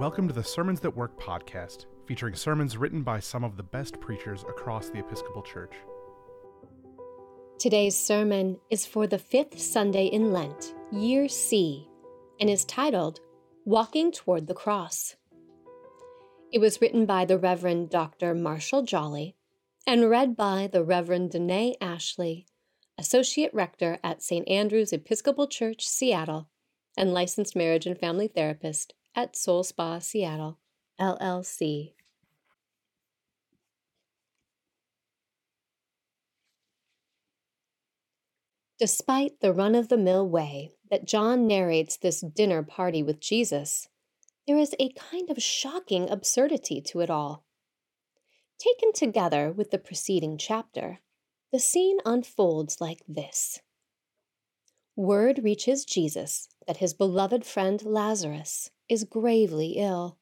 Welcome to the Sermons That Work podcast, featuring sermons written by some of the best preachers across the Episcopal Church. Today's sermon is for the fifth Sunday in Lent, Year C, and is titled Walking Toward the Cross. It was written by the Reverend Dr. Marshall Jolly and read by the Reverend Danae Ashley, Associate Rector at St. Andrew's Episcopal Church, Seattle, and licensed marriage and family therapist at Soul Spa Seattle, LLC. Despite the run of the mill way that John narrates this dinner party with Jesus, there is a kind of shocking absurdity to it all. Taken together with the preceding chapter, the scene unfolds like this Word reaches Jesus that his beloved friend Lazarus is gravely ill.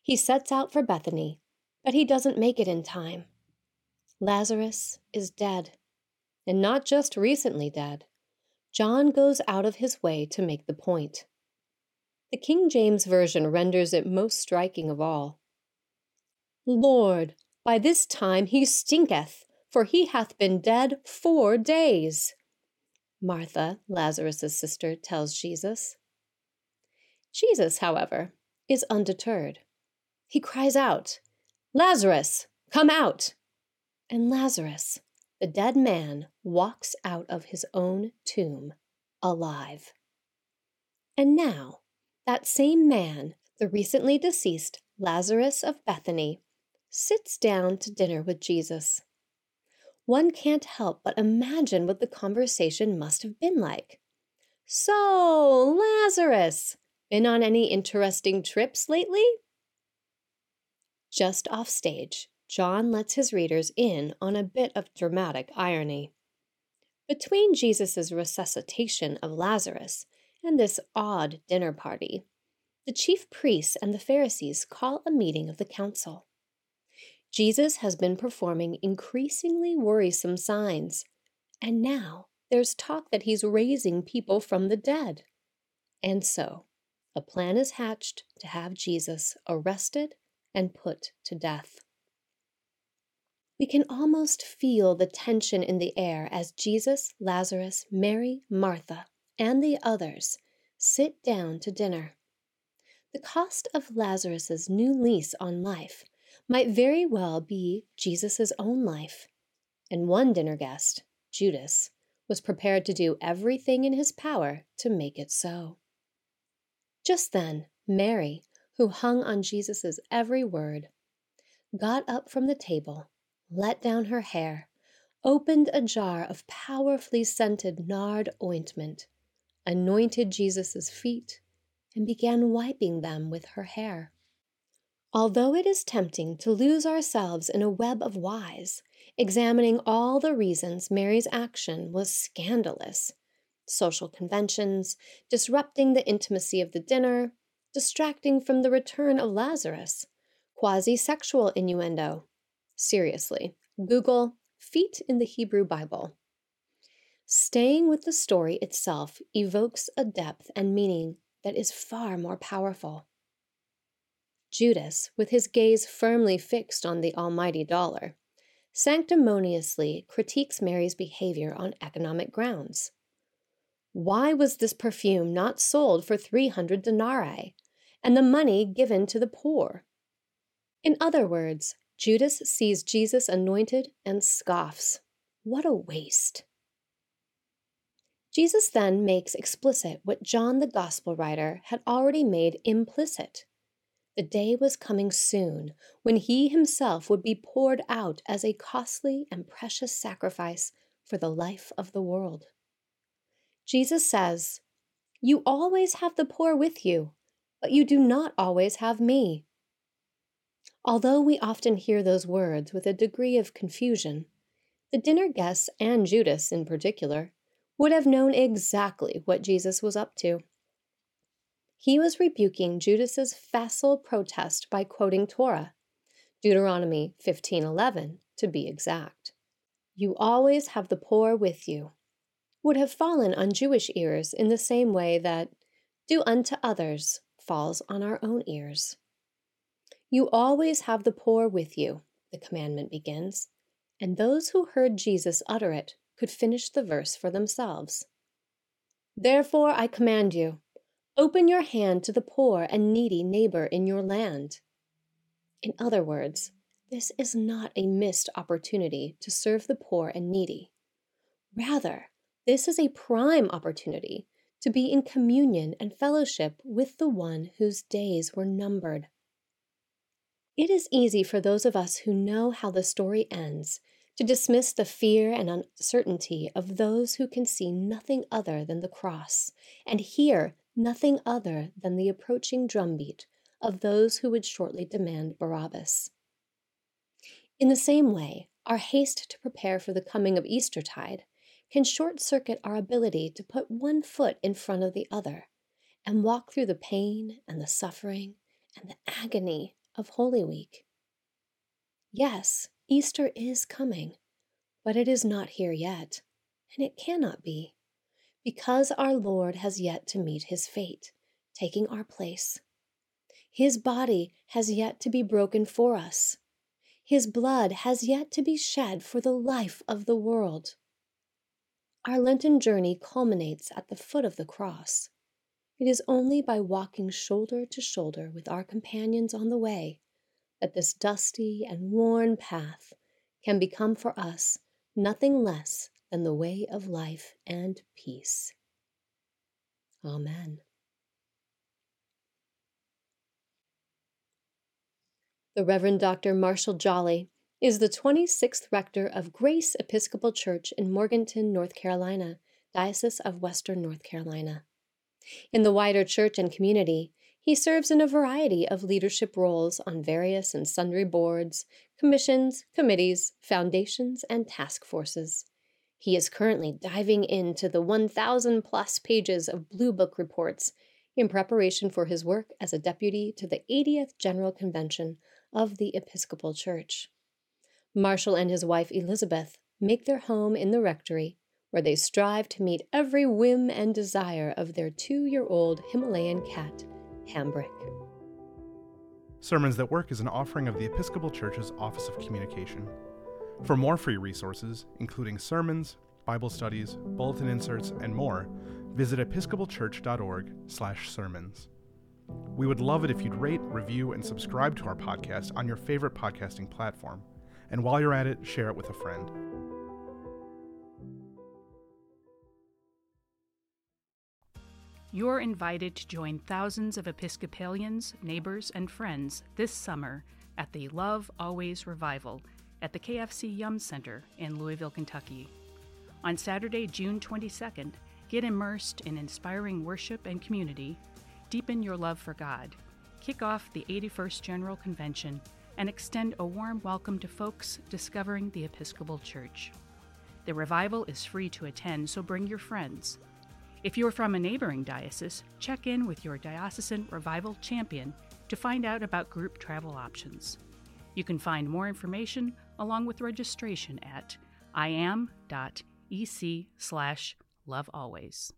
He sets out for Bethany, but he doesn't make it in time. Lazarus is dead, and not just recently dead. John goes out of his way to make the point. The King James Version renders it most striking of all. Lord, by this time he stinketh, for he hath been dead four days. Martha, Lazarus' sister, tells Jesus. Jesus, however, is undeterred. He cries out, Lazarus, come out! And Lazarus, the dead man, walks out of his own tomb alive. And now, that same man, the recently deceased Lazarus of Bethany, sits down to dinner with Jesus. One can't help but imagine what the conversation must have been like. So, Lazarus, been on any interesting trips lately? Just off stage, John lets his readers in on a bit of dramatic irony. Between Jesus' resuscitation of Lazarus and this odd dinner party, the chief priests and the Pharisees call a meeting of the council. Jesus has been performing increasingly worrisome signs, and now there's talk that he's raising people from the dead. And so, a plan is hatched to have Jesus arrested and put to death. We can almost feel the tension in the air as Jesus, Lazarus, Mary, Martha, and the others sit down to dinner. The cost of Lazarus's new lease on life might very well be Jesus' own life. And one dinner guest, Judas, was prepared to do everything in his power to make it so. Just then, Mary, who hung on Jesus' every word, got up from the table, let down her hair, opened a jar of powerfully scented nard ointment, anointed Jesus' feet, and began wiping them with her hair. Although it is tempting to lose ourselves in a web of whys, examining all the reasons Mary's action was scandalous, social conventions, disrupting the intimacy of the dinner, distracting from the return of Lazarus, quasi sexual innuendo. Seriously, Google feet in the Hebrew Bible. Staying with the story itself evokes a depth and meaning that is far more powerful. Judas, with his gaze firmly fixed on the almighty dollar, sanctimoniously critiques Mary's behavior on economic grounds. Why was this perfume not sold for 300 denarii and the money given to the poor? In other words, Judas sees Jesus anointed and scoffs. What a waste! Jesus then makes explicit what John the Gospel writer had already made implicit. The day was coming soon when he himself would be poured out as a costly and precious sacrifice for the life of the world. Jesus says, You always have the poor with you, but you do not always have me. Although we often hear those words with a degree of confusion, the dinner guests and Judas in particular would have known exactly what Jesus was up to. He was rebuking Judas's facile protest by quoting Torah, Deuteronomy 15:11 to be exact. You always have the poor with you would have fallen on Jewish ears in the same way that, do unto others, falls on our own ears. You always have the poor with you, the commandment begins, and those who heard Jesus utter it could finish the verse for themselves. Therefore I command you, open your hand to the poor and needy neighbor in your land. In other words, this is not a missed opportunity to serve the poor and needy. Rather, this is a prime opportunity to be in communion and fellowship with the one whose days were numbered. It is easy for those of us who know how the story ends to dismiss the fear and uncertainty of those who can see nothing other than the cross and hear nothing other than the approaching drumbeat of those who would shortly demand Barabbas. In the same way, our haste to prepare for the coming of Eastertide can short circuit our ability to put one foot in front of the other and walk through the pain and the suffering and the agony of Holy Week. Yes, Easter is coming, but it is not here yet, and it cannot be, because our Lord has yet to meet his fate, taking our place. His body has yet to be broken for us. His blood has yet to be shed for the life of the world. Our Lenten journey culminates at the foot of the cross. It is only by walking shoulder to shoulder with our companions on the way that this dusty and worn path can become for us nothing less than the way of life and peace. Amen. The Reverend Dr. Marshall Jolly is the 26th rector of Grace Episcopal Church in Morganton, North Carolina, Diocese of Western North Carolina. In the wider church and community, he serves in a variety of leadership roles on various and sundry boards, commissions, committees, foundations, and task forces. He is currently diving into the 1,000 plus pages of Blue Book reports in preparation for his work as a deputy to the 80th General Convention of the Episcopal Church. Marshall and his wife Elizabeth make their home in the rectory, where they strive to meet every whim and desire of their two year old Himalayan cat, Hambrick. Sermons That Work is an offering of the Episcopal Church's Office of Communication. For more free resources, including sermons, Bible studies, bulletin inserts, and more, visit episcopalchurch.org/sermons. We would love it if you'd rate, review, and subscribe to our podcast on your favorite podcasting platform. And while you're at it, share it with a friend. You're invited to join thousands of Episcopalians, neighbors, and friends this summer at the Love Always Revival at the KFC Yum Center in Louisville, Kentucky. On Saturday, June 22nd, get immersed in inspiring worship and community, deepen your love for God, kick off the 81st General Convention, and extend a warm welcome to folks discovering the Episcopal Church. The revival is free to attend, so bring your friends. If you're from a neighboring diocese, check in with your diocesan revival champion to find out about group travel options. You can find more information along with registration at iam.ec slash lovealways.